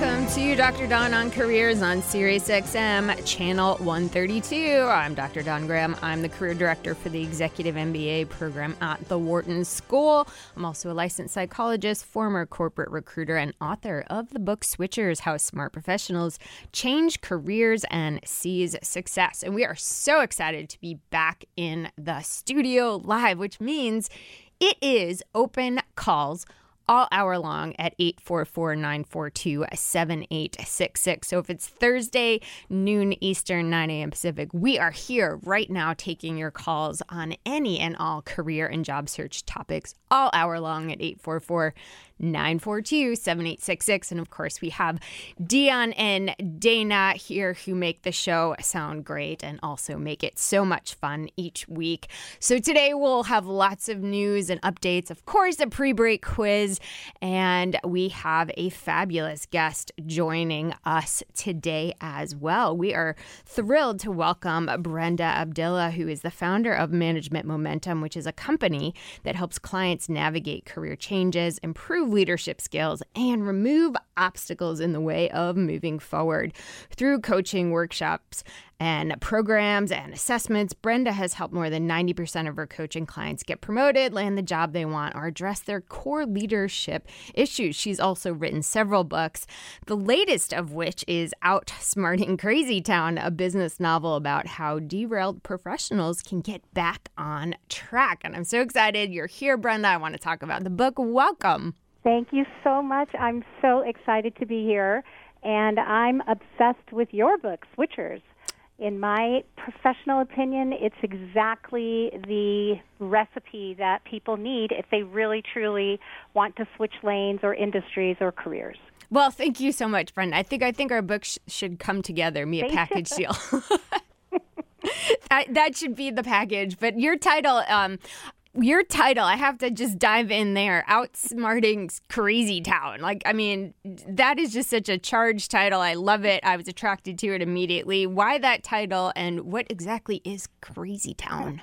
Welcome to Dr. Don on Careers on SiriusXM Channel 132. I'm Dr. Don Graham. I'm the career director for the Executive MBA program at the Wharton School. I'm also a licensed psychologist, former corporate recruiter, and author of the book Switchers How Smart Professionals Change Careers and Seize Success. And we are so excited to be back in the studio live, which means it is open calls all hour long at 844 942 7866. So if it's Thursday, noon Eastern, 9 a.m. Pacific, we are here right now taking your calls on any and all career and job search topics all hour long at 844 942 7866. And of course, we have Dion and Dana here who make the show sound great and also make it so much fun each week. So today we'll have lots of news and updates, of course, a pre break quiz, and we have a fabulous guest joining us today as well. We are thrilled to welcome Brenda Abdilla, who is the founder of Management Momentum, which is a company that helps clients navigate career changes, improve leadership skills and remove obstacles in the way of moving forward. Through coaching workshops and programs and assessments, Brenda has helped more than 90% of her coaching clients get promoted, land the job they want, or address their core leadership issues. She's also written several books, the latest of which is Outsmarting Crazy Town, a business novel about how derailed professionals can get back on track. And I'm so excited you're here, Brenda. I want to talk about the book. Welcome. Thank you so much. I'm so excited to be here, and I'm obsessed with your book, Switchers. In my professional opinion, it's exactly the recipe that people need if they really truly want to switch lanes or industries or careers. Well, thank you so much, Brenda. I think I think our books sh- should come together, me a package deal. that, that should be the package. But your title, um, your title, I have to just dive in there. Outsmarting Crazy Town. Like, I mean, that is just such a charged title. I love it. I was attracted to it immediately. Why that title and what exactly is Crazy Town?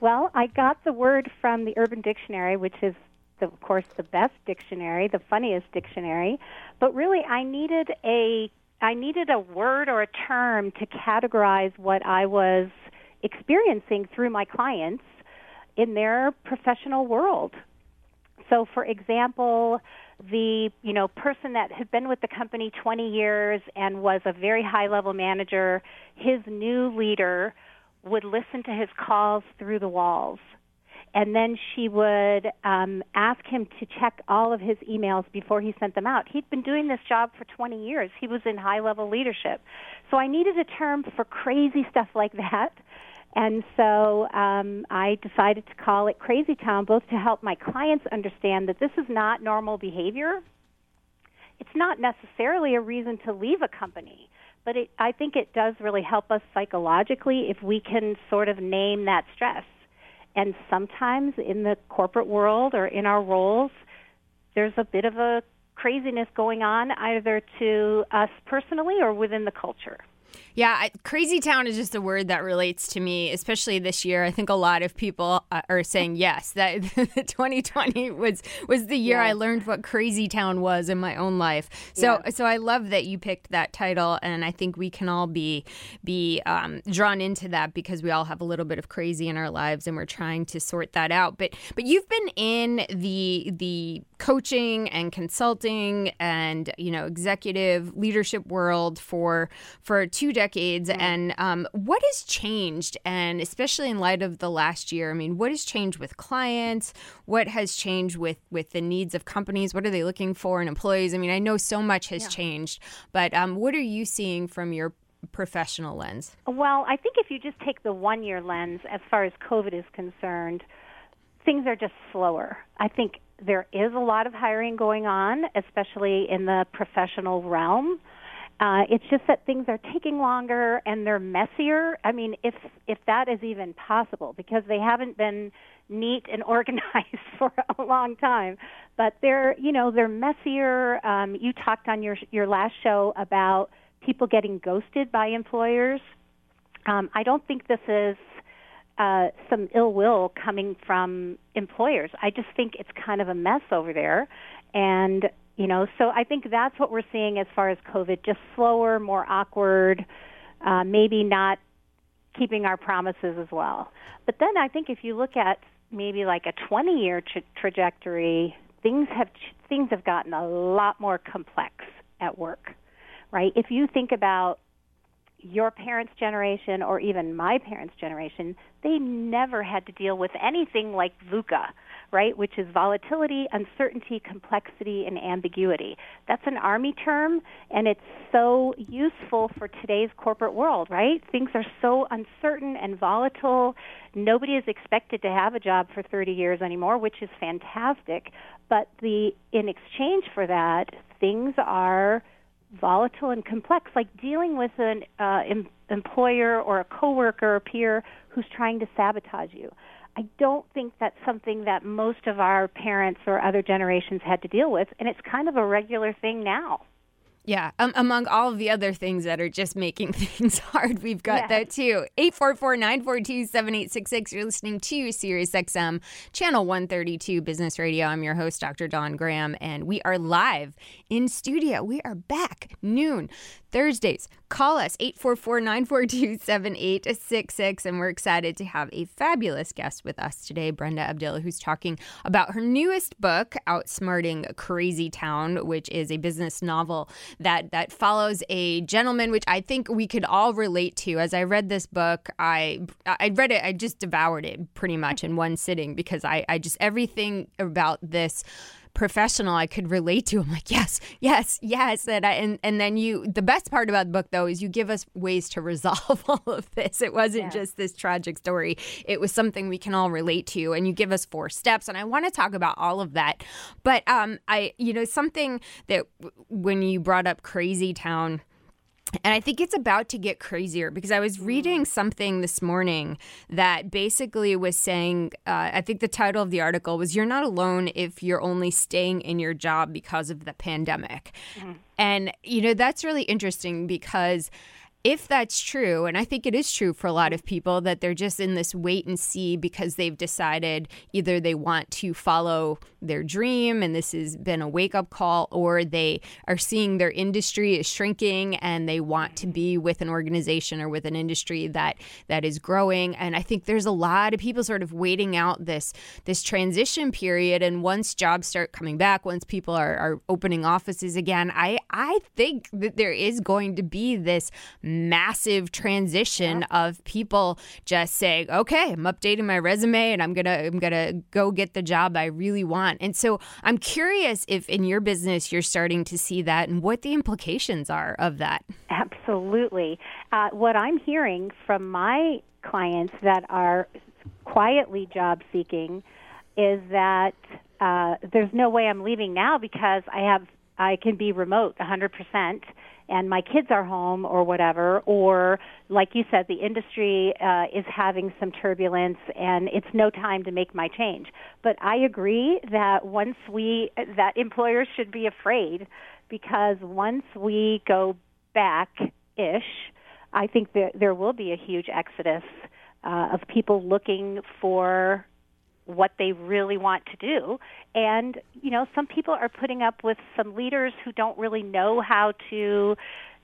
Well, I got the word from the Urban Dictionary, which is, of course, the best dictionary, the funniest dictionary. But really, I needed a I needed a word or a term to categorize what I was experiencing through my clients in their professional world. So, for example, the you know person that had been with the company 20 years and was a very high level manager, his new leader would listen to his calls through the walls. And then she would um, ask him to check all of his emails before he sent them out. He'd been doing this job for 20 years. He was in high level leadership. So I needed a term for crazy stuff like that and so um, I decided to call it Crazy Town, both to help my clients understand that this is not normal behavior. It's not necessarily a reason to leave a company, but it, I think it does really help us psychologically if we can sort of name that stress. And sometimes in the corporate world or in our roles, there's a bit of a craziness going on either to us personally or within the culture. Yeah, I, crazy town is just a word that relates to me, especially this year. I think a lot of people uh, are saying yes that 2020 was was the year I learned what crazy town was in my own life. So yeah. so I love that you picked that title, and I think we can all be be um, drawn into that because we all have a little bit of crazy in our lives, and we're trying to sort that out. But but you've been in the the coaching and consulting and you know executive leadership world for for two decades. Mm-hmm. And um, what has changed? And especially in light of the last year, I mean, what has changed with clients? What has changed with, with the needs of companies? What are they looking for in employees? I mean, I know so much has yeah. changed, but um, what are you seeing from your professional lens? Well, I think if you just take the one year lens as far as COVID is concerned, things are just slower. I think there is a lot of hiring going on, especially in the professional realm. Uh, it's just that things are taking longer and they're messier. I mean, if if that is even possible, because they haven't been neat and organized for a long time. But they're, you know, they're messier. Um, you talked on your your last show about people getting ghosted by employers. Um, I don't think this is uh, some ill will coming from employers. I just think it's kind of a mess over there, and you know, so I think that's what we're seeing as far as COVID, just slower, more awkward, uh, maybe not keeping our promises as well. But then I think if you look at maybe like a 20 year tra- trajectory, things have things have gotten a lot more complex at work, right? If you think about your parents' generation or even my parents' generation, they never had to deal with anything like VUCA, right? Which is volatility, uncertainty, complexity, and ambiguity. That's an Army term, and it's so useful for today's corporate world, right? Things are so uncertain and volatile. Nobody is expected to have a job for 30 years anymore, which is fantastic. But the in exchange for that, things are volatile and complex, like dealing with an uh, em- employer or a coworker or peer who's trying to sabotage you. I don't think that's something that most of our parents or other generations had to deal with, and it's kind of a regular thing now. Yeah, um, among all of the other things that are just making things hard, we've got that too. 844-942-7866. You're listening to Sirius XM, channel 132 Business Radio. I'm your host, Dr. Don Graham, and we are live in studio. We are back noon Thursdays. Call us 844-942-7866 and we're excited to have a fabulous guest with us today, Brenda Abdilla, who's talking about her newest book, Outsmarting Crazy Town, which is a business novel that that follows a gentleman which I think we could all relate to. As I read this book, I I read it, I just devoured it pretty much in one sitting because I I just everything about this professional I could relate to. I'm like, yes, yes, yes. And, I, and and then you, the best part about the book though is you give us ways to resolve all of this. It wasn't yeah. just this tragic story. It was something we can all relate to, and you give us four steps. And I want to talk about all of that. But um, I, you know, something that when you brought up Crazy Town and I think it's about to get crazier because I was reading something this morning that basically was saying, uh, I think the title of the article was, You're not alone if you're only staying in your job because of the pandemic. Mm-hmm. And, you know, that's really interesting because if that's true, and I think it is true for a lot of people, that they're just in this wait and see because they've decided either they want to follow their dream and this has been a wake up call, or they are seeing their industry is shrinking and they want to be with an organization or with an industry that that is growing. And I think there's a lot of people sort of waiting out this this transition period. And once jobs start coming back, once people are, are opening offices again, I I think that there is going to be this massive transition yeah. of people just saying, "Okay, I'm updating my resume and I'm going to I'm going to go get the job I really want." And so I'm curious if in your business you're starting to see that and what the implications are of that. Absolutely. Uh, what I'm hearing from my clients that are quietly job seeking is that uh, there's no way I'm leaving now because I have I can be remote 100% and my kids are home or whatever, or like you said, the industry uh, is having some turbulence and it's no time to make my change. But I agree that once we, that employers should be afraid because once we go back ish, I think that there will be a huge exodus uh, of people looking for what they really want to do. And, you know, some people are putting up with some leaders who don't really know how to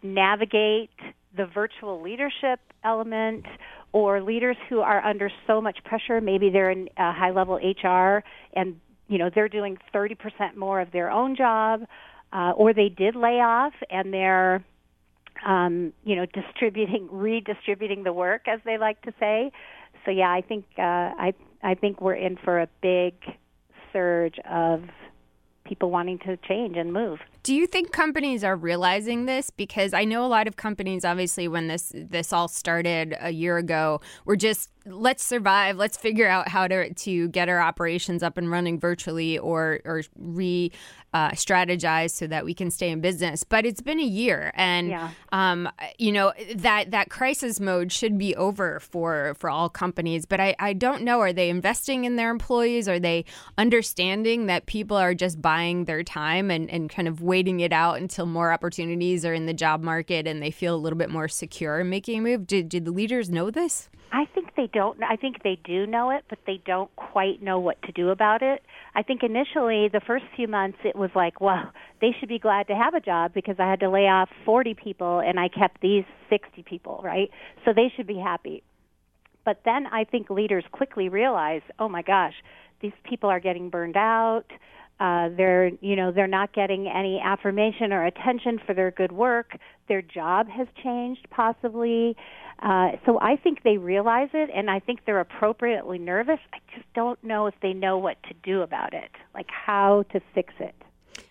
navigate the virtual leadership element or leaders who are under so much pressure. Maybe they're in uh, high level HR and, you know, they're doing 30% more of their own job. Uh, or they did lay off and they're um, you know, distributing, redistributing the work, as they like to say. So yeah, I think uh, I I think we're in for a big surge of people wanting to change and move. Do you think companies are realizing this? Because I know a lot of companies, obviously, when this this all started a year ago, were just let's survive, let's figure out how to to get our operations up and running virtually or or re uh, strategize so that we can stay in business. But it's been a year, and Yeah. um, you know that that crisis mode should be over for for all companies. But I, I don't know. Are they investing in their employees? Are they understanding that people are just buying their time and, and kind of waiting it out until more opportunities are in the job market and they feel a little bit more secure in making a move? Did, did the leaders know this? I they don't. I think they do know it, but they don't quite know what to do about it. I think initially, the first few months, it was like, well, they should be glad to have a job because I had to lay off 40 people and I kept these 60 people, right? So they should be happy. But then I think leaders quickly realize, oh my gosh, these people are getting burned out. Uh, they're, you know, they're not getting any affirmation or attention for their good work. Their job has changed, possibly. Uh, so I think they realize it, and I think they're appropriately nervous. I just don't know if they know what to do about it, like how to fix it.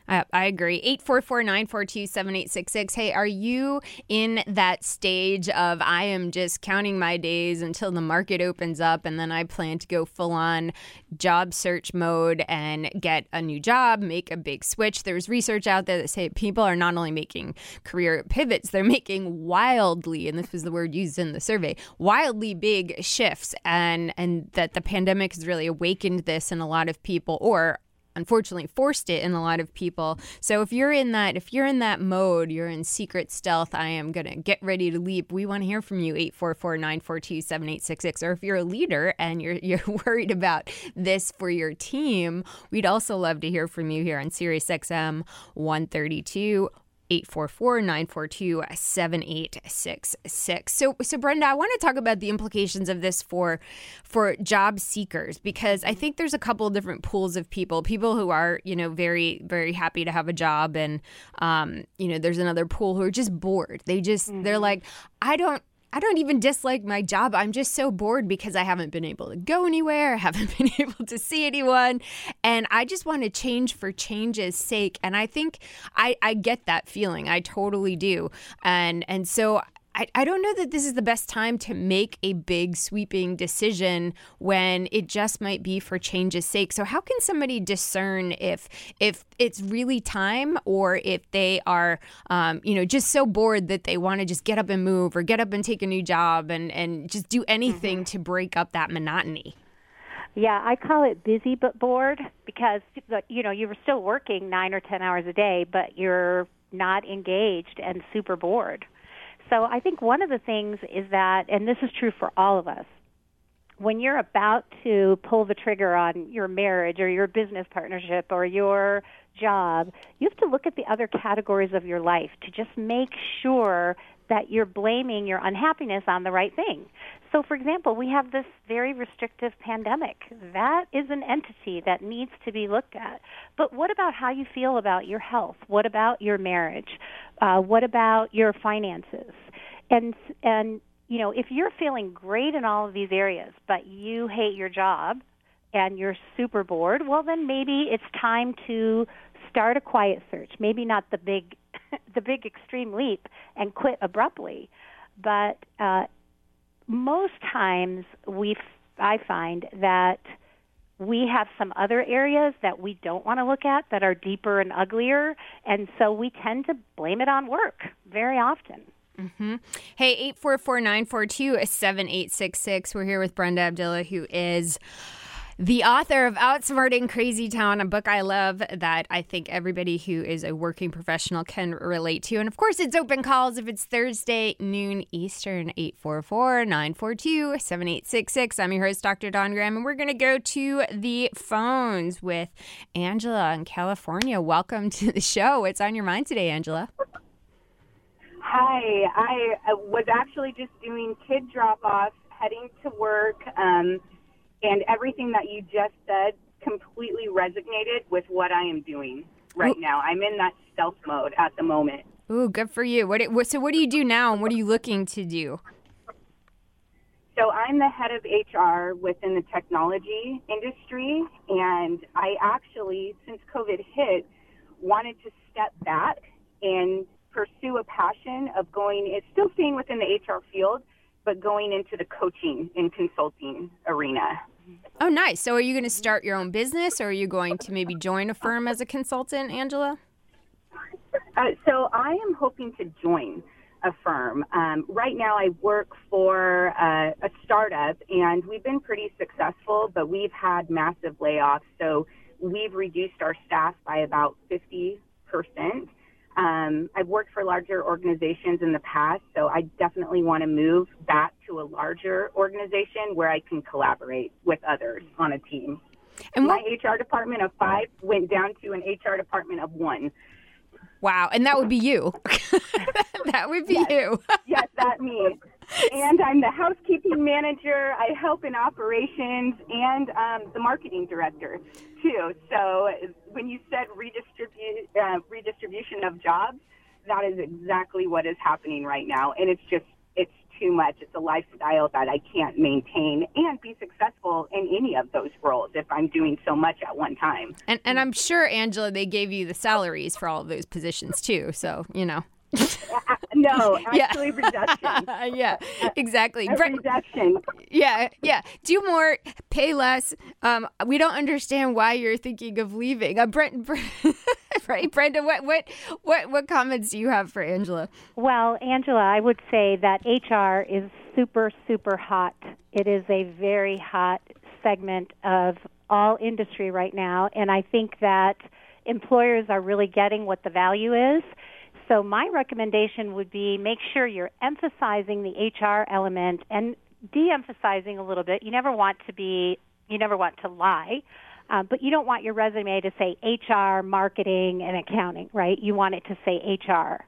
I, I agree. 844 942 7866. Hey, are you in that stage of I am just counting my days until the market opens up and then I plan to go full on job search mode and get a new job, make a big switch? There's research out there that say people are not only making career pivots, they're making wildly, and this was the word used in the survey, wildly big shifts. And, and that the pandemic has really awakened this in a lot of people, or unfortunately forced it in a lot of people. So if you're in that if you're in that mode, you're in secret stealth, I am going to get ready to leap. We want to hear from you 844-942-7866 or if you're a leader and you're you're worried about this for your team, we'd also love to hear from you here on Sirius XM 132 844-942-7866. So so Brenda, I want to talk about the implications of this for for job seekers because I think there's a couple of different pools of people. People who are, you know, very very happy to have a job and um, you know, there's another pool who are just bored. They just they're like, I don't I don't even dislike my job. I'm just so bored because I haven't been able to go anywhere, I haven't been able to see anyone, and I just want to change for change's sake. And I think I, I get that feeling. I totally do. And and so I, I don't know that this is the best time to make a big sweeping decision when it just might be for change's sake. So how can somebody discern if if it's really time or if they are um, you know just so bored that they want to just get up and move or get up and take a new job and and just do anything to break up that monotony? Yeah, I call it busy but bored because you know you were still working nine or ten hours a day, but you're not engaged and super bored. So I think one of the things is that, and this is true for all of us, when you're about to pull the trigger on your marriage or your business partnership or your job, you have to look at the other categories of your life to just make sure that you're blaming your unhappiness on the right thing. So, for example, we have this very restrictive pandemic. That is an entity that needs to be looked at. But what about how you feel about your health? What about your marriage? Uh, what about your finances? And and you know, if you're feeling great in all of these areas, but you hate your job and you're super bored, well, then maybe it's time to start a quiet search. Maybe not the big, the big extreme leap and quit abruptly, but uh, most times we, I find that we have some other areas that we don't want to look at that are deeper and uglier, and so we tend to blame it on work very often. Mm-hmm. Hey, 844 942 7866. We're here with Brenda Abdilla, who is the author of Outsmarting Crazy Town, a book I love that I think everybody who is a working professional can relate to. And of course, it's open calls if it's Thursday, noon Eastern, 844 942 7866. I'm your host, Dr. Don Graham, and we're going to go to the phones with Angela in California. Welcome to the show. What's on your mind today, Angela? Hi, I was actually just doing kid drop off, heading to work, um, and everything that you just said completely resonated with what I am doing right now. I'm in that stealth mode at the moment. Ooh, good for you. What, what so what do you do now and what are you looking to do? So I'm the head of HR within the technology industry, and I actually, since COVID hit, wanted to step back and pursue a passion of going, it's still staying within the HR field, but going into the coaching and consulting arena. Oh, nice. So, are you going to start your own business, or are you going to maybe join a firm as a consultant, Angela? Uh, so I am hoping to join a firm. Um, right now, I work for uh, a startup, and we've been pretty successful, but we've had massive layoffs. So we've reduced our staff by about 50 percent. Um, I've worked for larger organizations in the past, so I definitely want to move back to a larger organization where I can collaborate with others on a team. And my HR department of five went down to an HR department of one. Wow, and that would be you. that would be yes. you. yes, that me. And I'm the housekeeping manager. I help in operations and um, the marketing director too. So when you said redistribute uh, redistribution of jobs, that is exactly what is happening right now, and it's just it's too much. It's a lifestyle that I can't maintain and be successful in any of those roles if I'm doing so much at one time. And and I'm sure Angela, they gave you the salaries for all of those positions too. So you know. No, actually yeah. reduction. yeah, exactly. A reduction. Yeah, yeah. Do more, pay less. Um, we don't understand why you're thinking of leaving. Uh, Brent, Brent right, Brenda? What, what, what, what comments do you have for Angela? Well, Angela, I would say that HR is super, super hot. It is a very hot segment of all industry right now, and I think that employers are really getting what the value is so my recommendation would be make sure you're emphasizing the HR element and de-emphasizing a little bit. You never want to be, you never want to lie. Uh, but you don't want your resume to say HR, marketing, and accounting, right? You want it to say HR.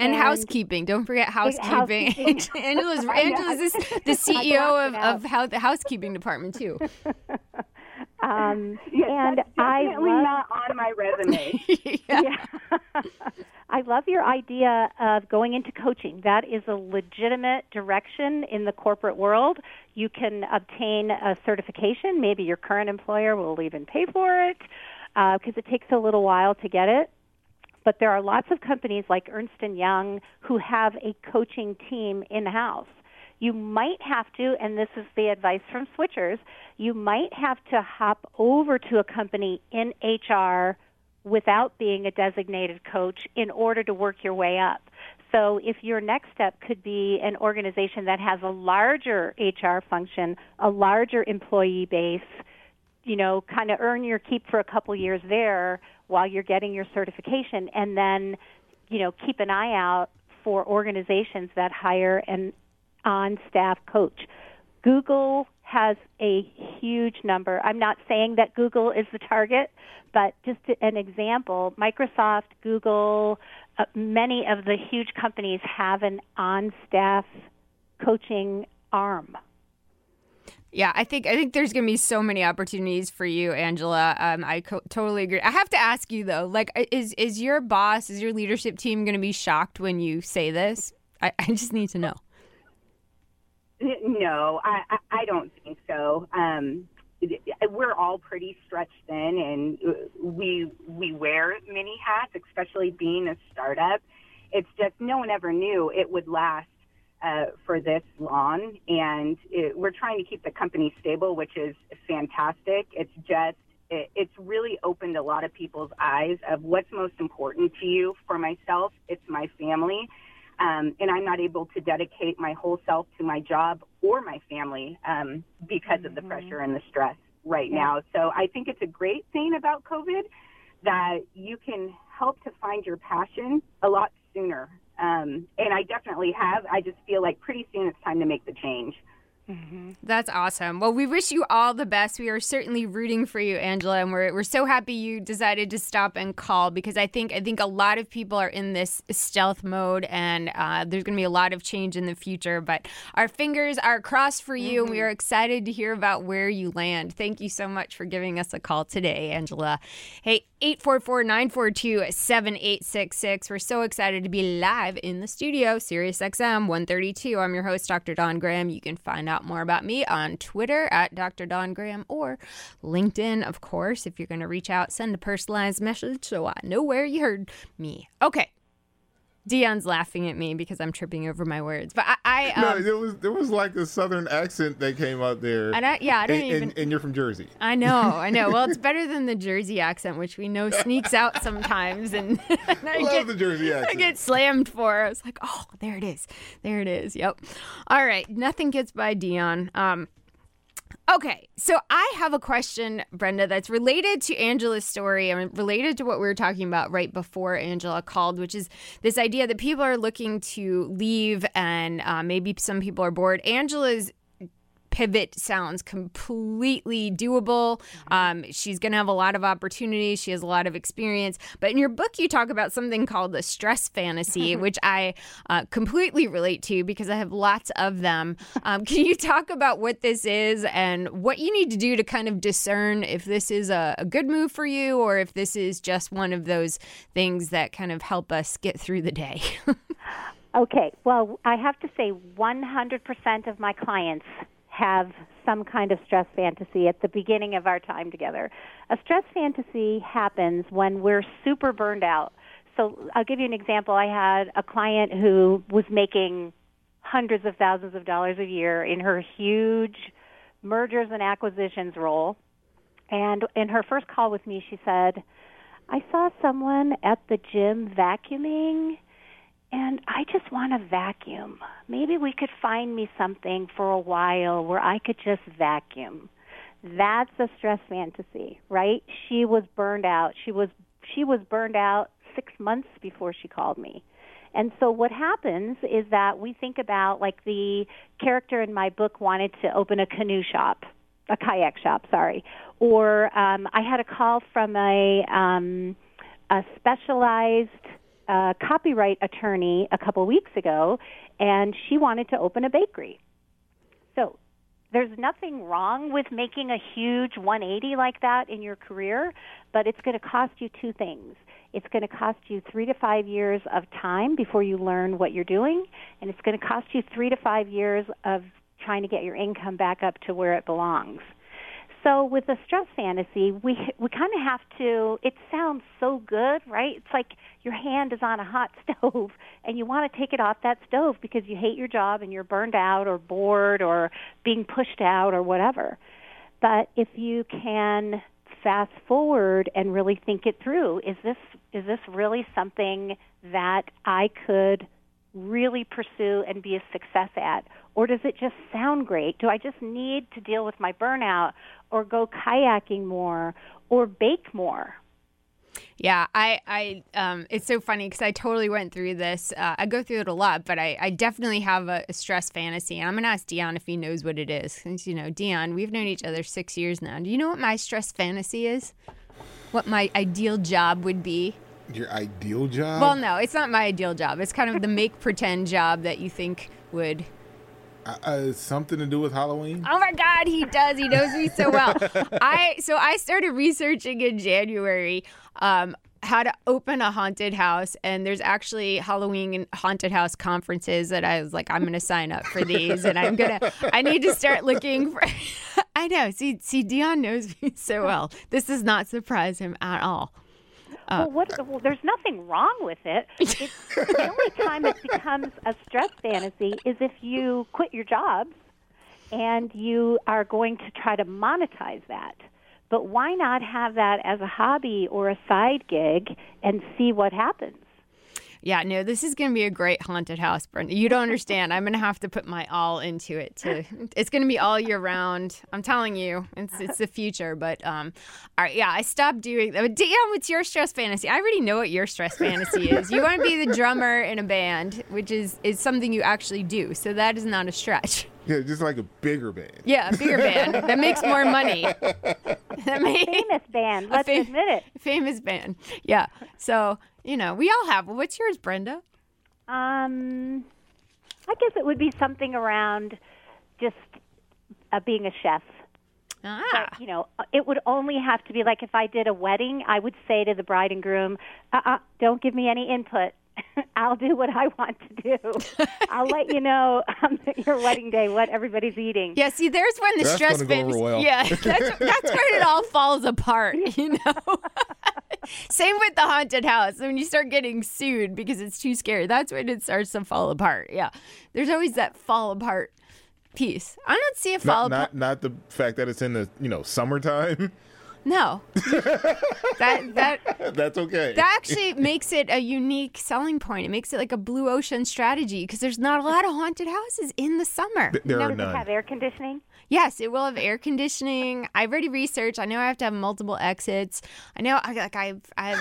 And, and, housekeeping. Don't forget housekeeping. housekeeping. Angela's, Angela's the CEO of, of how, the housekeeping department, too. Um, yes, and definitely I love, not on my resume. yeah. yeah. I love your idea of going into coaching. That is a legitimate direction in the corporate world. You can obtain a certification. Maybe your current employer will even pay for it because uh, it takes a little while to get it. But there are lots of companies like Ernst and Young who have a coaching team in house. You might have to, and this is the advice from switchers, you might have to hop over to a company in HR without being a designated coach in order to work your way up. So if your next step could be an organization that has a larger HR function, a larger employee base, you know, kind of earn your keep for a couple years there while you're getting your certification and then, you know, keep an eye out for organizations that hire an on staff coach. Google has a huge number. I'm not saying that Google is the target, but just an example Microsoft, Google, uh, many of the huge companies have an on staff coaching arm. Yeah, I think I think there's gonna be so many opportunities for you, Angela. Um, I co- totally agree. I have to ask you though, like, is is your boss, is your leadership team gonna be shocked when you say this? I, I just need to know. No, I, I I don't think so. Um, we're all pretty stretched thin, and we we wear many hats, especially being a startup. It's just no one ever knew it would last uh, for this long, and it, we're trying to keep the company stable, which is fantastic. It's just it, it's really opened a lot of people's eyes of what's most important to you. For myself, it's my family um, and I'm not able to dedicate my whole self to my job or my family um, because mm-hmm. of the mm-hmm. pressure and the stress right yeah. now. So I think it's a great thing about COVID that you can help to find your passion a lot sooner. Um, and I definitely have. I just feel like pretty soon it's time to make the change. Mm-hmm. That's awesome. Well, we wish you all the best. We are certainly rooting for you, Angela, and we're we're so happy you decided to stop and call because I think I think a lot of people are in this stealth mode, and uh, there's going to be a lot of change in the future. But our fingers are crossed for you, mm-hmm. and we mm-hmm. are excited to hear about where you land. Thank you so much for giving us a call today, Angela. Hey, 844 942 7866. We're so excited to be live in the studio, Sirius XM 132. I'm your host, Dr. Don Graham. You can find out more about me on Twitter at Dr. Don Graham or LinkedIn, of course. If you're going to reach out, send a personalized message so I know where you heard me. Okay. Dion's laughing at me because I'm tripping over my words. But I, I No, um, there was there was like a southern accent that came out there. I yeah, I don't and, even. and, and you're from Jersey. I know, I know. Well, it's better than the Jersey accent, which we know sneaks out sometimes, and, and I Love get, the Jersey I get slammed for. I was like, oh, there it is, there it is. Yep. All right, nothing gets by Dion. Um, Okay, so I have a question, Brenda, that's related to Angela's story and related to what we were talking about right before Angela called, which is this idea that people are looking to leave and uh, maybe some people are bored. Angela's pivot sounds completely doable. Um, she's going to have a lot of opportunities. She has a lot of experience. But in your book, you talk about something called the stress fantasy, which I uh, completely relate to because I have lots of them. Um, can you talk about what this is and what you need to do to kind of discern if this is a, a good move for you or if this is just one of those things that kind of help us get through the day? Okay, well, I have to say 100% of my clients have some kind of stress fantasy at the beginning of our time together. A stress fantasy happens when we're super burned out. So I'll give you an example. I had a client who was making hundreds of thousands of dollars a year in her huge mergers and acquisitions role. And in her first call with me, she said, I saw someone at the gym vacuuming and I just want to vacuum. Maybe we could find me something for a while where I could just vacuum. That's a stress fantasy, right? She was burned out. She was she was burned out 6 months before she called me. And so what happens is that we think about like the character in my book wanted to open a canoe shop, a kayak shop, sorry. Or um I had a call from a um a specialized uh, copyright attorney a couple weeks ago, and she wanted to open a bakery. So there's nothing wrong with making a huge 180 like that in your career, but it's going to cost you two things. It's going to cost you three to five years of time before you learn what you're doing, and it's going to cost you three to five years of trying to get your income back up to where it belongs. So with a stress fantasy, we we kind of have to. It sounds so good, right? It's like your hand is on a hot stove, and you want to take it off that stove because you hate your job and you're burned out or bored or being pushed out or whatever. But if you can fast forward and really think it through, is this is this really something that I could really pursue and be a success at? Or does it just sound great? Do I just need to deal with my burnout or go kayaking more or bake more? Yeah, I, I, um, it's so funny because I totally went through this. Uh, I go through it a lot, but I, I definitely have a, a stress fantasy, and I'm gonna ask Dion if he knows what it is. Since you know, Dion, we've known each other six years now. Do you know what my stress fantasy is? What my ideal job would be? Your ideal job? Well, no, it's not my ideal job. It's kind of the make pretend job that you think would uh, uh, something to do with Halloween? Oh my God, he does. He knows me so well. I so I started researching in January um, how to open a haunted house, and there's actually Halloween and haunted house conferences that I was like, I'm gonna sign up for these, and I'm gonna. I need to start looking for. I know. See, see, Dion knows me so well. This does not surprise him at all. Uh, well, what, well, there's nothing wrong with it. It's, the only time it becomes a stress fantasy is if you quit your jobs and you are going to try to monetize that. But why not have that as a hobby or a side gig and see what happens? Yeah, no, this is going to be a great haunted house, Brenda. You don't understand. I'm going to have to put my all into it. To it's going to be all year round. I'm telling you, it's it's the future. But um, all right, yeah, I stopped doing that. Damn, what's your stress fantasy? I already know what your stress fantasy is. You want to be the drummer in a band, which is is something you actually do. So that is not a stretch. Yeah, just like a bigger band. Yeah, a bigger band that makes more money. That may, famous band. Let's fam- admit it. Famous band. Yeah. So you know, we all have. What's yours, Brenda? Um, I guess it would be something around just uh, being a chef. Ah. But, you know, it would only have to be like if I did a wedding, I would say to the bride and groom, uh-uh, "Don't give me any input. I'll do what I want to do. I'll let you know on your wedding day what everybody's eating." Yeah, see, there's when the That's stress gonna go well. Yeah, that's, that's when it all falls apart. You know. Same with the haunted house. When you start getting sued because it's too scary, that's when it starts to fall apart. Yeah. There's always that fall apart piece. I don't see a fall Not, apart. not not the fact that it's in the you know summertime. No. that that That's okay. that actually makes it a unique selling point. It makes it like a blue ocean strategy because there's not a lot of haunted houses in the summer. Th- there Now, are does it none. have air conditioning? Yes, it will have air conditioning. I've already researched. I know I have to have multiple exits. I know, I like I've, I've,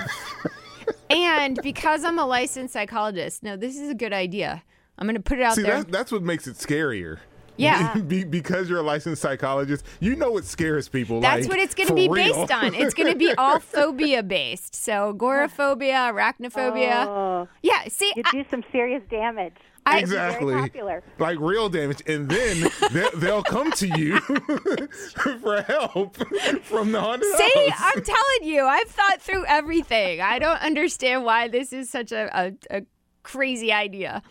and because I'm a licensed psychologist, no, this is a good idea. I'm going to put it out See, there. that's, that's what makes it scarier. Yeah. Be, because you're a licensed psychologist, you know what scares people. That's like, what it's going to be real. based on. It's going to be all phobia based. So agoraphobia, arachnophobia. Oh, Yeah. See, you do some serious damage. I- Exactly. Popular. Like real damage. And then they'll, they'll come to you for help from the haunted see, house. I'm telling you, I've thought through everything. I don't understand why this is such a, a, a crazy idea.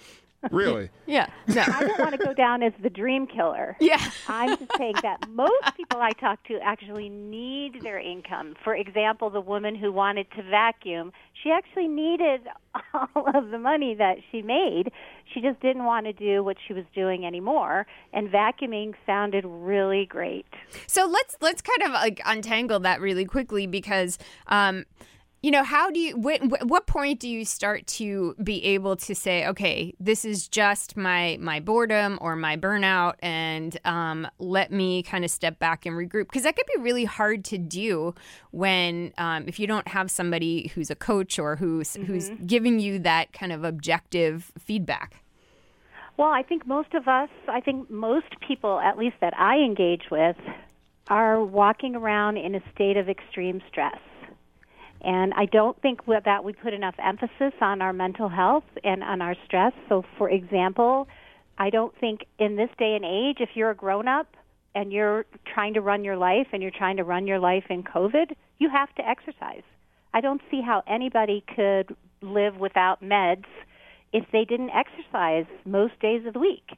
Really? Yeah. No. I don't want to go down as the dream killer. Yeah. I'm just saying that most people I talk to actually need their income. For example, the woman who wanted to vacuum, she actually needed all of the money that she made. She just didn't want to do what she was doing anymore, and vacuuming sounded really great. So let's let's kind of like untangle that really quickly because um you know how do you wh- wh- what point do you start to be able to say okay this is just my my boredom or my burnout and um, let me kind of step back and regroup because that could be really hard to do when um, if you don't have somebody who's a coach or who's who's giving you that kind of objective feedback Well, I think most of us, I think most people, at least that I engage with, are walking around in a state of extreme stress. And I don't think that we put enough emphasis on our mental health and on our stress. So, for example, I don't think in this day and age, if you're a grown up and you're trying to run your life and you're trying to run your life in COVID, you have to exercise. I don't see how anybody could live without meds if they didn't exercise most days of the week.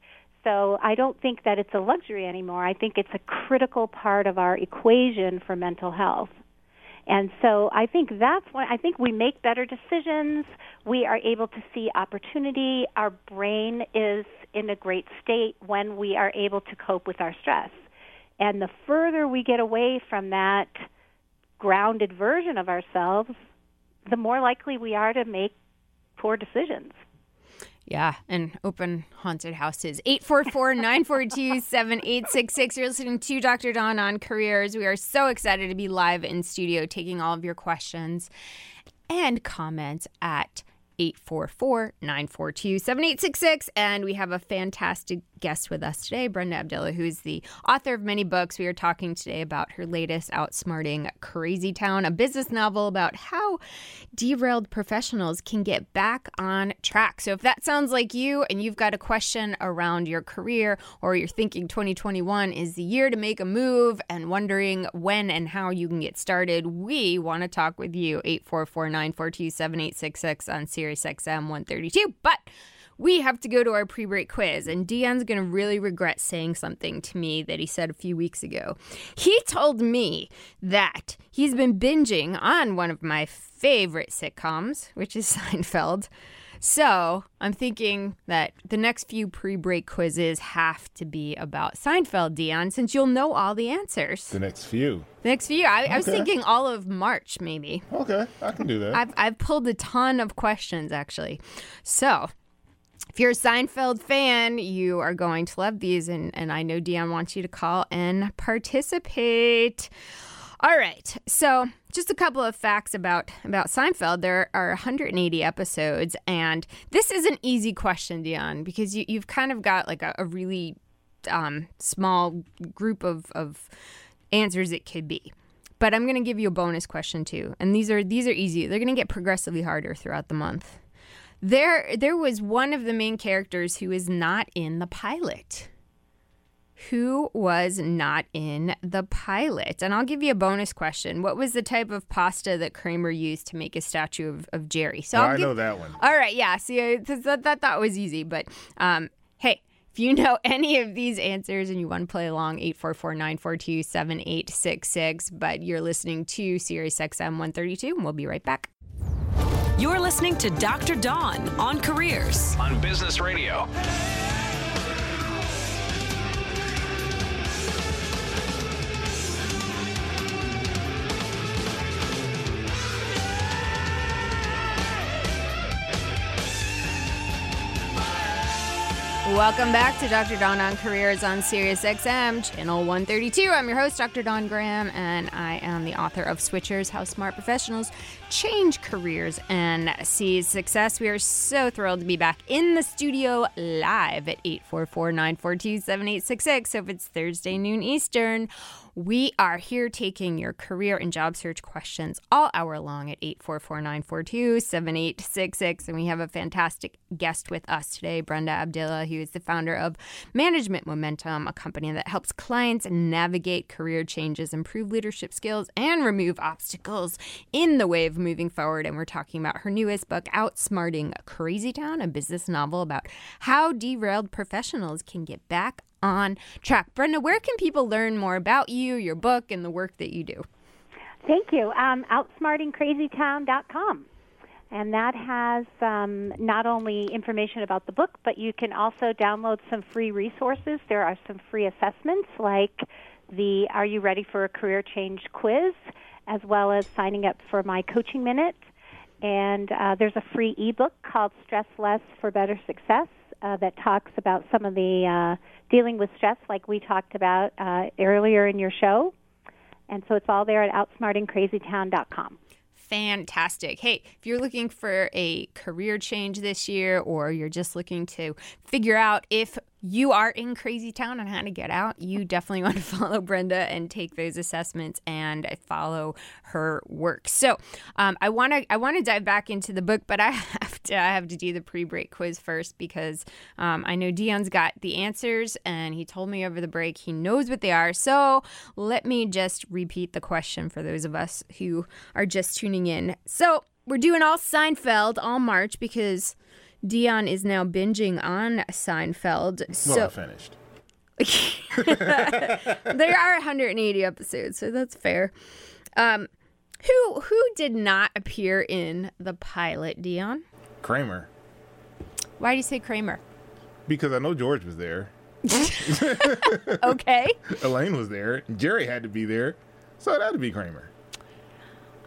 So I don't think that it's a luxury anymore. I think it's a critical part of our equation for mental health. And so I think that's when I think we make better decisions. We are able to see opportunity. Our brain is in a great state when we are able to cope with our stress. And the further we get away from that grounded version of ourselves, the more likely we are to make poor decisions. Yeah, and open haunted houses. 844 942 7866. You're listening to Dr. Don on Careers. We are so excited to be live in studio taking all of your questions and comments at 844 942 7866. And we have a fantastic guest with us today, Brenda Abdilla, who is the author of many books. We are talking today about her latest outsmarting Crazy Town, a business novel about how derailed professionals can get back on track. So if that sounds like you and you've got a question around your career or you're thinking 2021 is the year to make a move and wondering when and how you can get started, we want to talk with you. 844 942 7866 on Sirius XM 132. But we have to go to our pre break quiz, and Dion's going to really regret saying something to me that he said a few weeks ago. He told me that he's been binging on one of my favorite sitcoms, which is Seinfeld. So I'm thinking that the next few pre break quizzes have to be about Seinfeld, Dion, since you'll know all the answers. The next few. The next few, I, I was thinking all of March, maybe. Okay, I can do that. I've, I've pulled a ton of questions actually. So, if you're a Seinfeld fan, you are going to love these, and, and I know Dion wants you to call and participate. All right, so just a couple of facts about about Seinfeld. There are 180 episodes, and this is an easy question, Dion, because you, you've kind of got like a, a really um, small group of, of answers it could be. But I'm going to give you a bonus question too, and these are these are easy. They're going to get progressively harder throughout the month. There there was one of the main characters who is not in the pilot. Who was not in the pilot? And I'll give you a bonus question. What was the type of pasta that Kramer used to make a statue of, of Jerry? So Oh, I'll I give- know that one. all right, yeah. See, I that that that was easy, but um, hey, if you know any of these answers and you want to play along, 844 942 7866. But you're listening to Sirius XM 132, and we'll be right back. You're listening to Dr. Don on Careers. On Business Radio. Welcome back to Dr. Dawn on Careers on Sirius XM, channel 132. I'm your host, Dr. Dawn Graham, and I am the author of Switchers How Smart Professionals Change Careers and Seize Success. We are so thrilled to be back in the studio live at 844 942 7866. So if it's Thursday noon Eastern, we are here taking your career and job search questions all hour long at 844 942 7866. And we have a fantastic guest with us today, Brenda Abdilla, who is the founder of Management Momentum, a company that helps clients navigate career changes, improve leadership skills, and remove obstacles in the way of moving forward. And we're talking about her newest book, Outsmarting Crazy Town, a business novel about how derailed professionals can get back on track. Brenda, where can people learn more about you, your book, and the work that you do? Thank you. Um, outsmartingcrazytown.com. And that has um, not only information about the book, but you can also download some free resources. There are some free assessments like the Are You Ready for a Career Change quiz, as well as signing up for my coaching minute. And uh, there's a free ebook called Stress Less for Better Success uh, that talks about some of the uh, dealing with stress, like we talked about uh, earlier in your show. And so it's all there at outsmartingcrazytown.com. Fantastic. Hey, if you're looking for a career change this year or you're just looking to figure out if you are in crazy town and how to get out, you definitely want to follow Brenda and take those assessments and follow her work. So, um, I want to I want to dive back into the book, but I to I have to do the pre-break quiz first because um, I know Dion's got the answers and he told me over the break he knows what they are. So let me just repeat the question for those of us who are just tuning in. So we're doing all Seinfeld all March because Dion is now binging on Seinfeld. Well, So I finished. there are 180 episodes, so that's fair. Um, who who did not appear in the pilot, Dion? Kramer. Why do you say Kramer? Because I know George was there. Okay. Elaine was there. Jerry had to be there. So it had to be Kramer.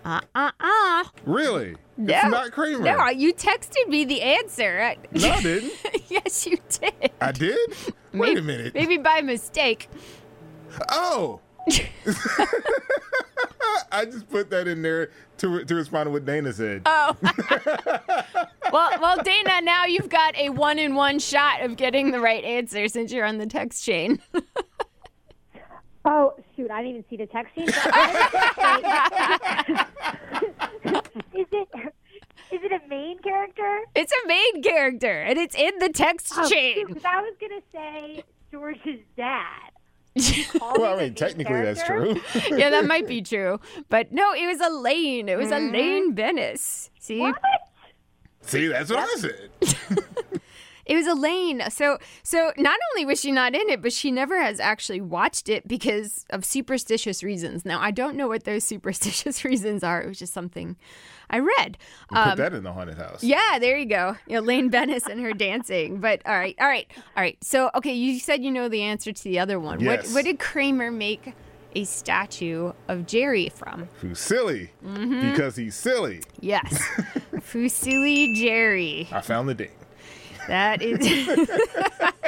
Uh uh uh. Really? No. It's not Kramer. No, you texted me the answer. I- No, I didn't. yes, you did. I did? Wait Maybe- a minute. Maybe by mistake. Oh! I just put that in there to, to respond to what Dana said. Oh. Well, well, Dana, now you've got a one in one shot of getting the right answer since you're on the text chain. Oh shoot! I didn't even see the text chain. is it is it a main character? it's a main character, and it's in the text Oh, chain. Because I was gonna say George's dad. well, I mean, technically that's true. yeah, that might be true. But no, it was Elaine. It was Mm-hmm. Elaine Benes. See? See, that's what I said. It was Elaine. So so not only was she not in it, but she never has actually watched it because of superstitious reasons. Now I don't know what those superstitious reasons are. It was just something I read. Put that in the haunted house. Um, Yeah, there you go. Elaine Benes and her dancing. But all right, all right, all right. So okay, you said you know the answer to the other one. Yes. What what did Kramer make a statue of Jerry from? Silly? Mm-hmm. Because he's silly. Yes. Fusilli Jerry. I found the ding. That is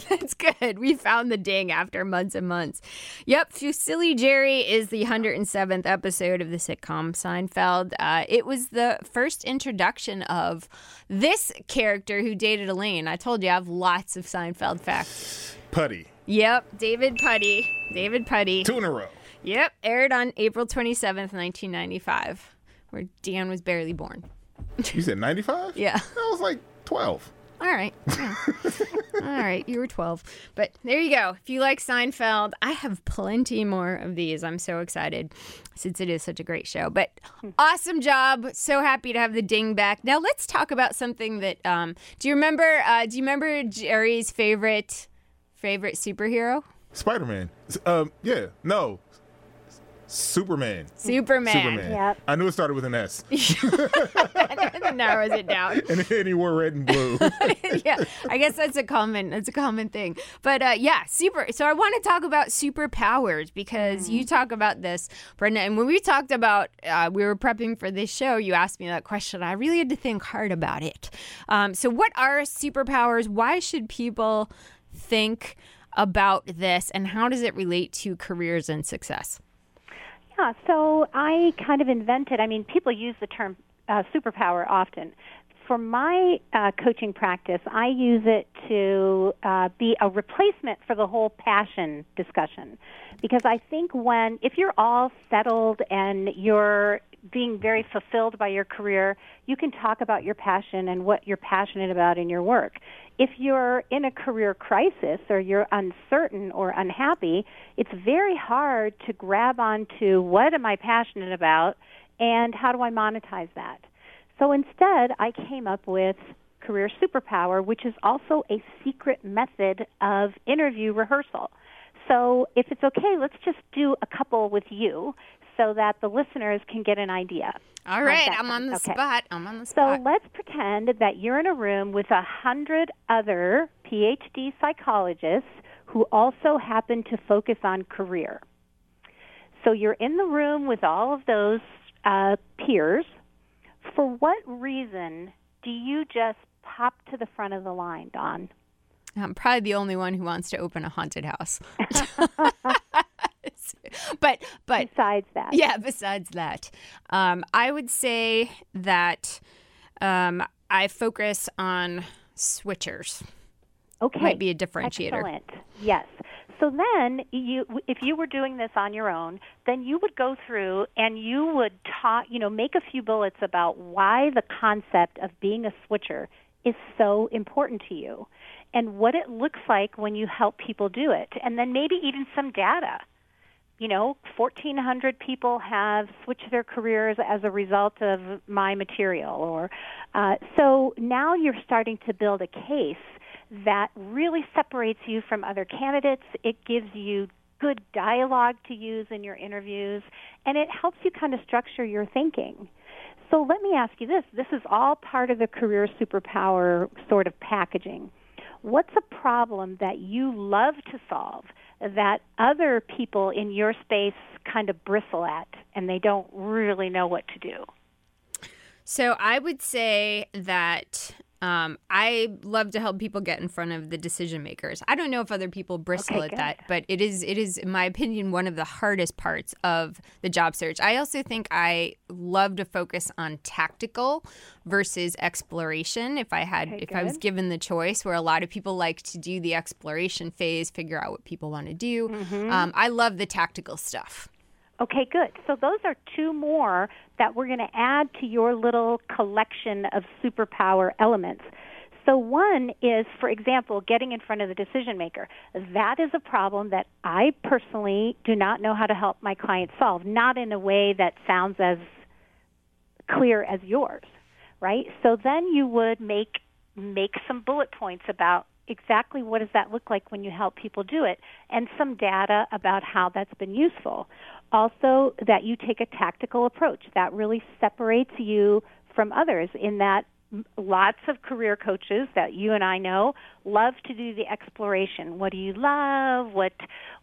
That's good. We found the ding after months and months. Yep, Fusilli Jerry is the 107th episode of the sitcom Seinfeld. Uh, it was the first introduction of this character who dated Elaine. I told you I have lots of Seinfeld facts. Puddy. Yep, David Puddy. David Puddy. Two in a row. Yep, aired on April 27th, 1995, where Dan was barely born. You said 95? Yeah. I was like 12. All right. Yeah. All right. You were 12. But there you go. If you like Seinfeld, I have plenty more of these. I'm so excited since it is such a great show. But awesome job. So happy to have the ding back. Now let's talk about something that um do you remember uh do you remember Jerry's favorite favorite superhero? Spider Man. Um, yeah, no. Superman. Superman. Superman. Yep. I knew it started with an S. that narrows it down. and then he wore red and blue. yeah, I guess that's a common that's a common thing. But uh, yeah, super. So I want to talk about superpowers because you talk about this, Brenda. And when we talked about uh, we were prepping for this show, you asked me that question. I really had to think hard about it. Um, so what are superpowers? Why should people think about this, and how does it relate to careers and success? Yeah, so I kind of invented, I mean, people use the term uh, superpower often. For my uh, coaching practice, I use it to uh, be a replacement for the whole passion discussion. Because I think when, if you're all settled and you're being very fulfilled by your career, you can talk about your passion and what you're passionate about in your work. If you're in a career crisis or you're uncertain or unhappy, it's very hard to grab onto what am I passionate about and how do I monetize that. So instead, I came up with Career Superpower, which is also a secret method of interview rehearsal. So if it's okay, let's just do a couple with you so that the listeners can get an idea. All right, I'm on the Okay. spot. I'm on the So let's pretend that you're in a room with a hundred other PhD psychologists who also happen to focus on career. So you're in the room with all of those uh, peers. For what reason do you just pop to the front of the line, Don? I'm probably the only one who wants to open a haunted house. but but Besides that, yeah, besides that, um, I would say that um, I focus on switchers. okay, Might be a differentiator. Excellent. Yes. So then, you, if you were doing this on your own, then you would go through and you would talk, you know, make a few bullets about why the concept of being a switcher is so important to you, and what it looks like when you help people do it, and then maybe even some data. You know, 1,400 people have switched their careers as a result of my material, or uh, so now you're starting to build a case that really separates you from other candidates. It gives you good dialogue to use in your interviews, and it helps you kind of structure your thinking. So let me ask you this this is all part of the career superpower sort of packaging. What's a problem that you love to solve that other people in your space kind of bristle at and they don't really know what to do? So I would say that um, I love to help people get in front of the decision makers. I don't know if other people bristle Okay, at good. that, but it is it is in my opinion one of the hardest parts of the job search. I also think I love to focus on tactical versus exploration. If I had Okay, if I was given the choice, where a lot of people like to do the exploration phase, figure out what people want to do. Mm-hmm. Um, I love the tactical stuff. Okay, good. So those are two more that we're going to add to your little collection of superpower elements. So one is, for example, getting in front of the decision maker. That is a problem that I personally do not know how to help my clients solve, not in a way that sounds as clear as yours, right? So then you would make make some bullet points about exactly what does that look like when you help people do it and some data about how that's been useful. Also that you take a tactical approach that really separates you from others in that lots of career coaches that you and I know love to do the exploration. What do you love? What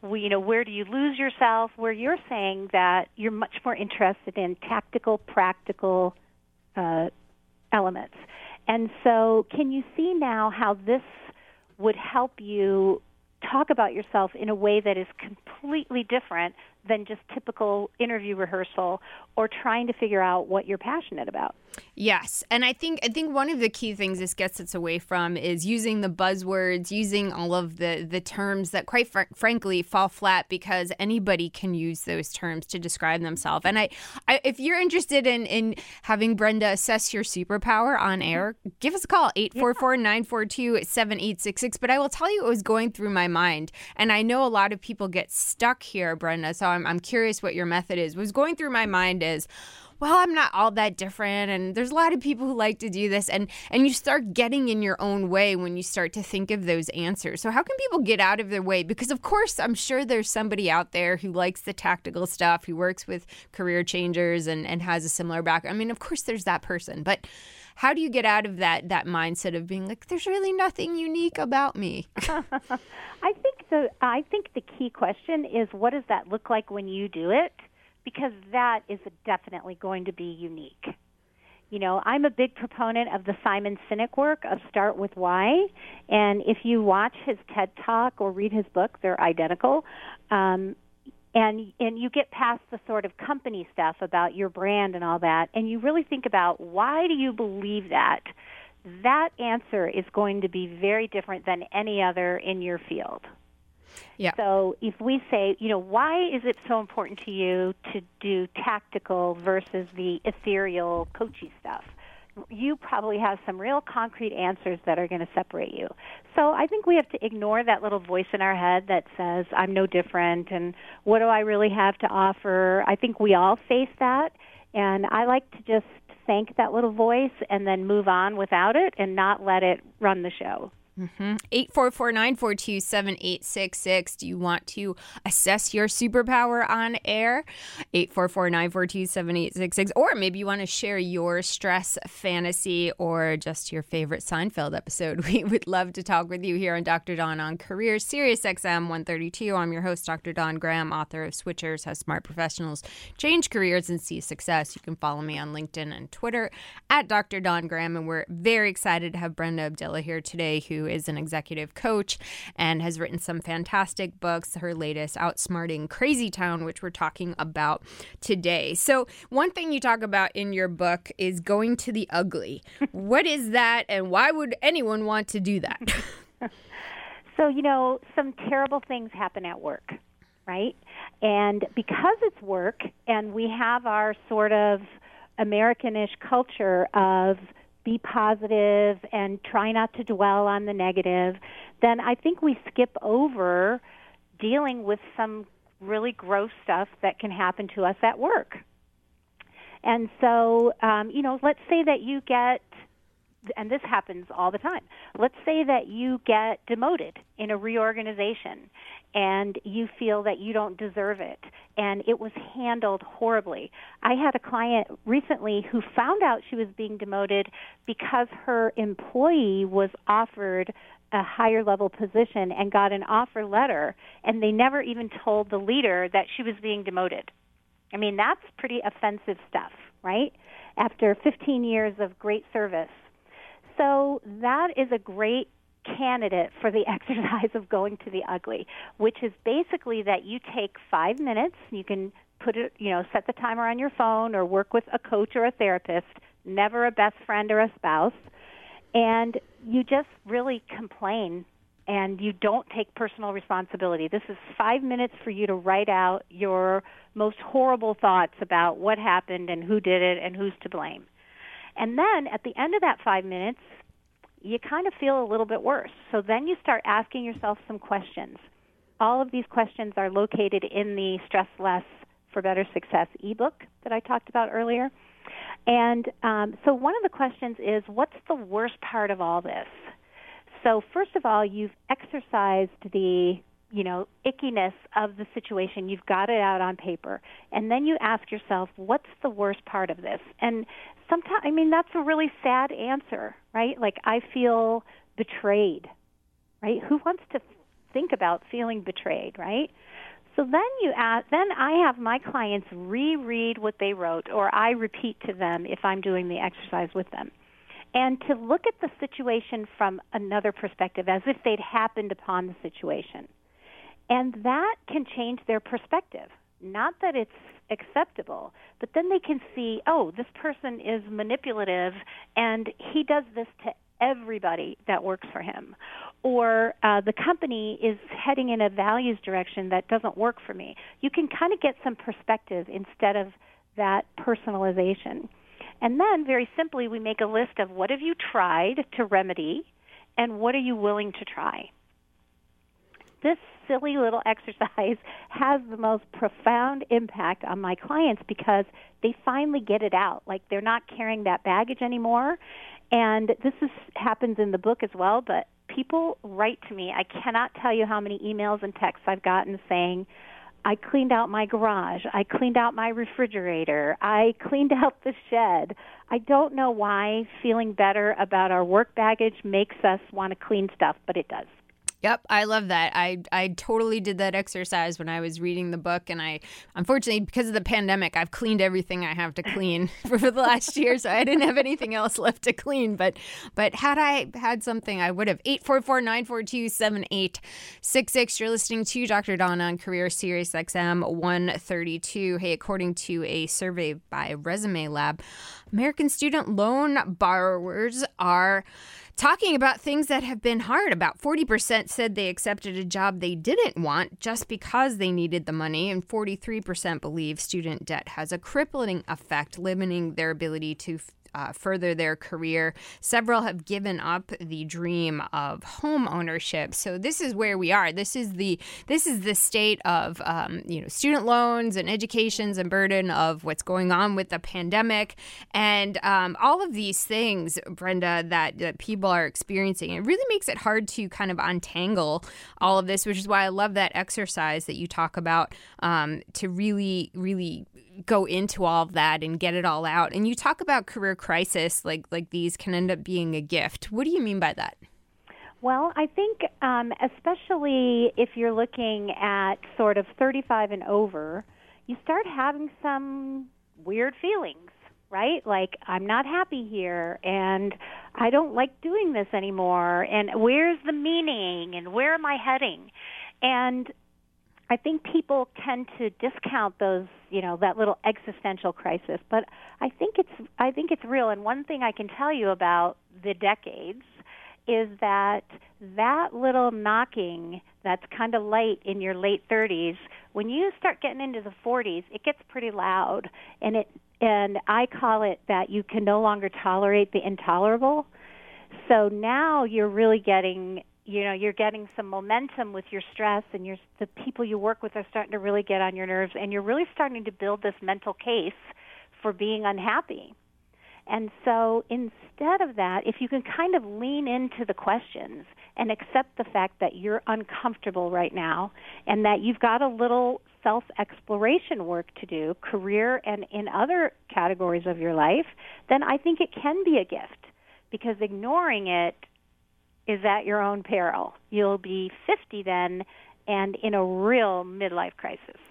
you know, where do you lose yourself? Where you're saying that you're much more interested in tactical, practical uh, elements. And so, can you see now how this would help you talk about yourself in a way that is completely different than just typical interview rehearsal or trying to figure out what you're passionate about. Yes, and I think I think one of the key things this gets us away from is using the buzzwords, using all of the the terms that, quite fr- frankly, fall flat because anybody can use those terms to describe themselves. And I, I, if you're interested in in having Brenda assess your superpower on air, give us a call 844-942-7866. But I will tell you, it was going through my mind, and I know a lot of people get stuck here, Brenda. So I'm I'm curious what your method is. Was going through my mind is well i'm not all that different and there's a lot of people who like to do this and and you start getting in your own way when you start to think of those answers so how can people get out of their way because of course i'm sure there's somebody out there who likes the tactical stuff who works with career changers and and has a similar background i mean of course there's that person but how do you get out of that that mindset of being like there's really nothing unique about me i think the i think the key question is what does that look like when you do it because that is definitely going to be unique. You know, I'm a big proponent of the Simon Sinek work of Start with Why. And if you watch his TED Talk or read his book, they're identical. Um, and and you get past the sort of company stuff about your brand and all that, and you really think about why do you believe that? That answer is going to be very different than any other in your field. Yeah. So if we say, you know, why is it so important to you to do tactical versus the ethereal, coachy stuff? You probably have some real concrete answers that are going to separate you. So I think we have to ignore that little voice in our head that says, I'm no different and what do I really have to offer? I think we all face that. And I like to just thank that little voice and then move on without it and not let it run the show. Mm-hmm. 844-942-7866. Do you want to assess your superpower on air? 844-942-7866. Or maybe you want to share your stress fantasy or just your favorite Seinfeld episode. We would love to talk with you here on Dr. Don on Career Sirius XM 132. I'm your host, Dr. Dawn Graham, author of Switchers, How Smart Professionals Change Careers and See Success. You can follow me on LinkedIn and Twitter at Dr. Dawn Graham. And we're very excited to have Brenda Abdilla here today, who is an executive coach and has written some fantastic books. Her latest, Outsmarting Crazy Town, which we're talking about today. So, one thing you talk about in your book is going to the ugly. what is that, and why would anyone want to do that? so, you know, some terrible things happen at work, right? And because it's work and we have our sort of Americanish culture of be positive and try not to dwell on the negative, then I think we skip over dealing with some really gross stuff that can happen to us at work. And so, um, you know, let's say that you get, and this happens all the time, let's say that you get demoted in a reorganization and you feel that you don't deserve it and it was handled horribly. I had a client recently who found out she was being demoted because her employee was offered a higher level position and got an offer letter and they never even told the leader that she was being demoted. I mean, that's pretty offensive stuff, right? After 15 years of great service. So that is a great candidate for the exercise of going to the ugly, which is basically that you take five minutes. You can put it, you know, set the timer on your phone or work with a coach or a therapist, never a best friend or a spouse, and you just really complain and you don't take personal responsibility. This is five minutes for you to write out your most horrible thoughts about what happened and who did it and who's to blame. And then at the end of that five minutes, you kind of feel a little bit worse. So then you start asking yourself some questions. All of these questions are located in the Stress Less for Better Success ebook that I talked about earlier. And um, so one of the questions is what's the worst part of all this? So, first of all, you've exercised the you know, ickiness of the situation. You've got it out on paper. And then you ask yourself, what's the worst part of this? And sometimes, I mean, that's a really sad answer, right? Like, I feel betrayed, right? Who wants to think about feeling betrayed, right? So then you ask, then I have my clients reread what they wrote, or I repeat to them if I'm doing the exercise with them. And to look at the situation from another perspective, as if they'd happened upon the situation. And that can change their perspective, Not that it's acceptable, but then they can see, oh, this person is manipulative and he does this to everybody that works for him. Or uh, the company is heading in a values direction that doesn't work for me. You can kind of get some perspective instead of that personalization. And then, very simply, we make a list of what have you tried to remedy and what are you willing to try. This silly little exercise has the most profound impact on my clients because they finally get it out. Like they're not carrying that baggage anymore. And this is, happens in the book as well, but people write to me. I cannot tell you how many emails and texts I've gotten saying, I cleaned out my garage. I cleaned out my refrigerator. I cleaned out the shed. I don't know why feeling better about our work baggage makes us want to clean stuff, but it does. Yep, I love that. I I totally did that exercise when I was reading the book, and I unfortunately because of the pandemic, I've cleaned everything I have to clean for the last year, so I didn't have anything else left to clean. But but had I had something, I would have. Eight four four nine four two seven eight six six. You're listening to Dr. Donna on Career Sirius XM one thirty two. Hey, according to a survey by Resume Lab, American student loan borrowers are talking about things that have been hard. About 40% said they accepted a job they didn't want just because they needed the money, and 43% believe student debt has a crippling effect, limiting their ability to uh, further their career. Several have given up the dream of home ownership. So this is where we are. This is the this is the state of um, you know student loans and educations and burden of what's going on with the pandemic and um, all of these things, Brenda, that, that people are experiencing. It really makes it hard to kind of untangle all of this, which is why I love that exercise that you talk about um, to really, really go into all of that and get it all out. And you talk about career crisis, like like these can end up being a gift. What do you mean by that? Well, I think um, especially if you're looking at sort of 35 and over, you start having some weird feelings, right? Like I'm not happy here, and I don't like doing this anymore, and where's the meaning, and where am I heading? And I think people tend to discount those, you know, that little existential crisis, but I think it's I think it's real. And one thing I can tell you about the decades is that that little knocking that's kind of light in your late 30s, when you start getting into the 40s, it gets pretty loud, and it and I call it that you can no longer tolerate the intolerable. So now you're really getting you know you're getting some momentum with your stress and your the people you work with are starting to really get on your nerves and you're really starting to build this mental case for being unhappy. And so instead of that if you can kind of lean into the questions and accept the fact that you're uncomfortable right now and that you've got a little self exploration work to do career and in other categories of your life then i think it can be a gift because ignoring it is at your own peril. You'll be 50 then and in a real midlife crisis.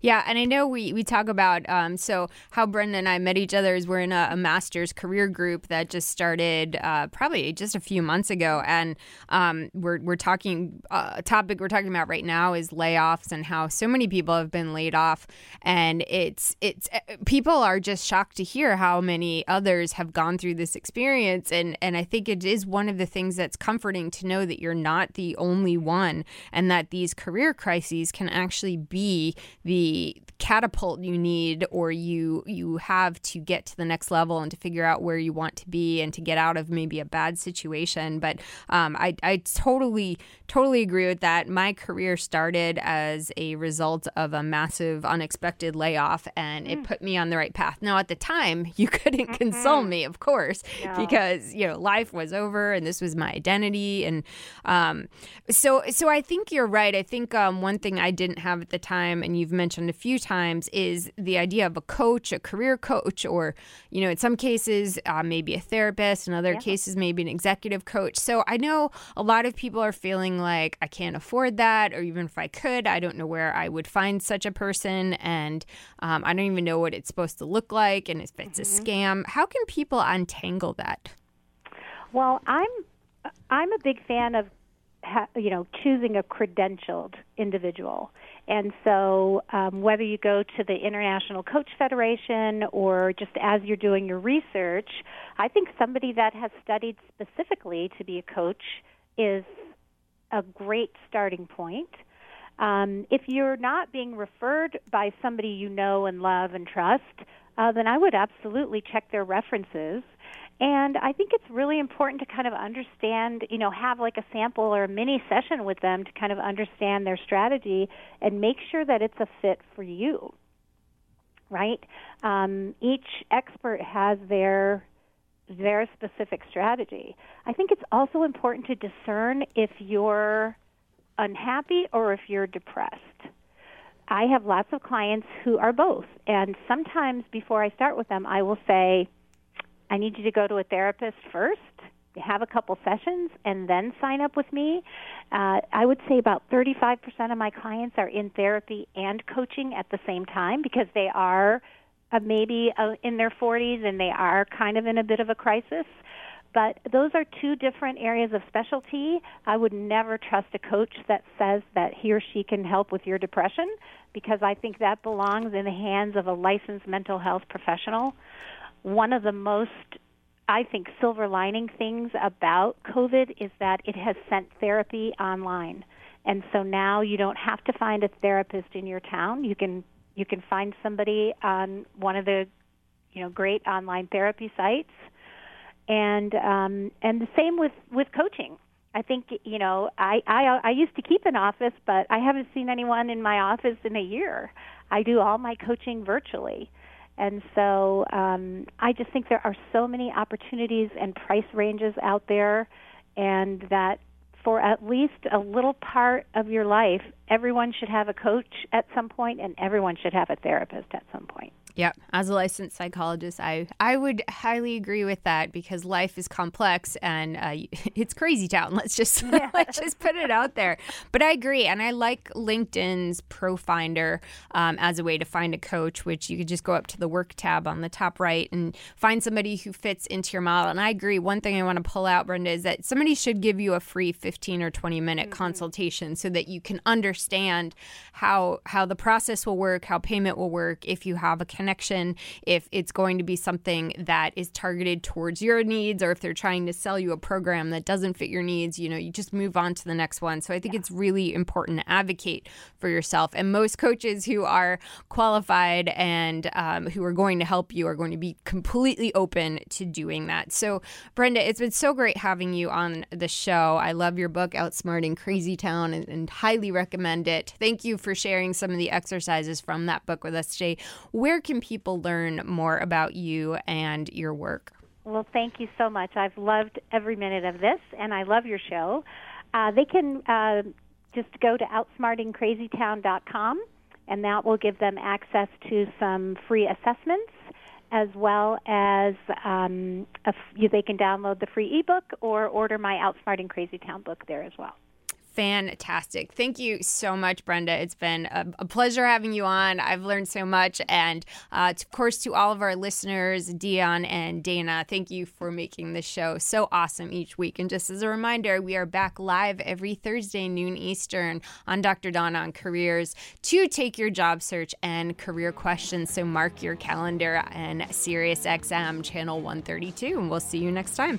Yeah, and I know we, we talk about um, so how Brenda and I met each other is we're in a, a master's career group that just started uh, probably just a few months ago, and um, we're we're talking uh, a topic we're talking about right now is layoffs and how so many people have been laid off, and it's it's uh, people are just shocked to hear how many others have gone through this experience, and and I think it is one of the things that's comforting to know that you're not the only one, and that these career crises can actually be the the catapult you need or you you have to get to the next level and to figure out where you want to be and to get out of maybe a bad situation but um, I, I totally totally agree with that my career started as a result of a massive unexpected layoff and it mm. put me on the right path now at the time you couldn't mm-hmm. console me of course yeah. because you know life was over and this was my identity and um, so so I think you're right I think um, one thing I didn't have at the time and you've mentioned a few times is the idea of a coach, a career coach, or, you know, in some cases, uh, maybe a therapist, in other yeah. cases, maybe an executive coach. So I know a lot of people are feeling like I can't afford that, or even if I could, I don't know where I would find such a person. And um, I don't even know what it's supposed to look like and if it's mm-hmm. a scam. How can people untangle that? Well, I'm I'm a big fan of ha- you know choosing a credentialed individual. And so, um, whether you go to the International Coach Federation or just as you're doing your research, I think somebody that has studied specifically to be a coach is a great starting point. Um, if you're not being referred by somebody you know and love and trust, uh, then I would absolutely check their references. And I think it's really important to kind of understand, you know, have like a sample or a mini session with them to kind of understand their strategy and make sure that it's a fit for you. Right? Um, each expert has their their specific strategy. I think it's also important to discern if you're unhappy or if you're depressed. I have lots of clients who are both, and sometimes before I start with them, I will say, I need you to go to a therapist first, have a couple sessions, and then sign up with me. Uh, I would say about 35% of my clients are in therapy and coaching at the same time because they are uh, maybe uh, in their 40s and they are kind of in a bit of a crisis. But those are two different areas of specialty. I would never trust a coach that says that he or she can help with your depression because I think that belongs in the hands of a licensed mental health professional. One of the most I think silver lining things about COVID is that it has sent therapy online. And so now you don't have to find a therapist in your town. You can you can find somebody on one of the you know great online therapy sites and um, and the same with with coaching. I think you know I, I I used to keep an office, but I haven't seen anyone in my office in a year. I do all my coaching virtually, and so um, I just think there are so many opportunities and price ranges out there, and that for at least a little part of your life, everyone should have a coach at some point, and everyone should have a therapist at some point. Yep. As a licensed psychologist, I, I would highly agree with that because life is complex and uh, it's crazy town. Let's just yeah. let's just put it out there. But I agree, and I like LinkedIn's Pro Finder um, as a way to find a coach, which you could just go up to the work tab on the top right and find somebody who fits into your model. And I agree. One thing I want to pull out, Brenda, is that somebody should give you a free fifteen or twenty minute mm-hmm. consultation so that you can understand how how the process will work, how payment will work, if you have a connection, if it's going to be something that is targeted towards your needs, or if they're trying to sell you a program that doesn't fit your needs, you know, you just move on to the next one. So I think yeah. it's really important to advocate for yourself. And most coaches who are qualified and um, who are going to help you are going to be completely open to doing that. So, Brenda, it's been so great having you on the show. I love your book, Outsmarting Crazy Town, and, and highly recommend it. Thank you for sharing some of the exercises from that book with us today. Where can people learn more about you and your work? Well, thank you so much. I've loved every minute of this, and I love your show. Uh, they can uh, just go to outsmartingcrazytown.com, and that will give them access to some free assessments as well as um, they can download the free ebook or order my Outsmarting Crazy Town book there as well fantastic. Thank you so much, Brenda. It's been a, a pleasure having you on. I've learned so much. And uh, of course, to all of our listeners, Dion and Dana, thank you for making this show so awesome each week. And just as a reminder, we are back live every Thursday, noon Eastern, on Dr. Don on Careers to take your job search and career questions. So mark your calendar and SiriusXM channel 132. And we'll see you next time.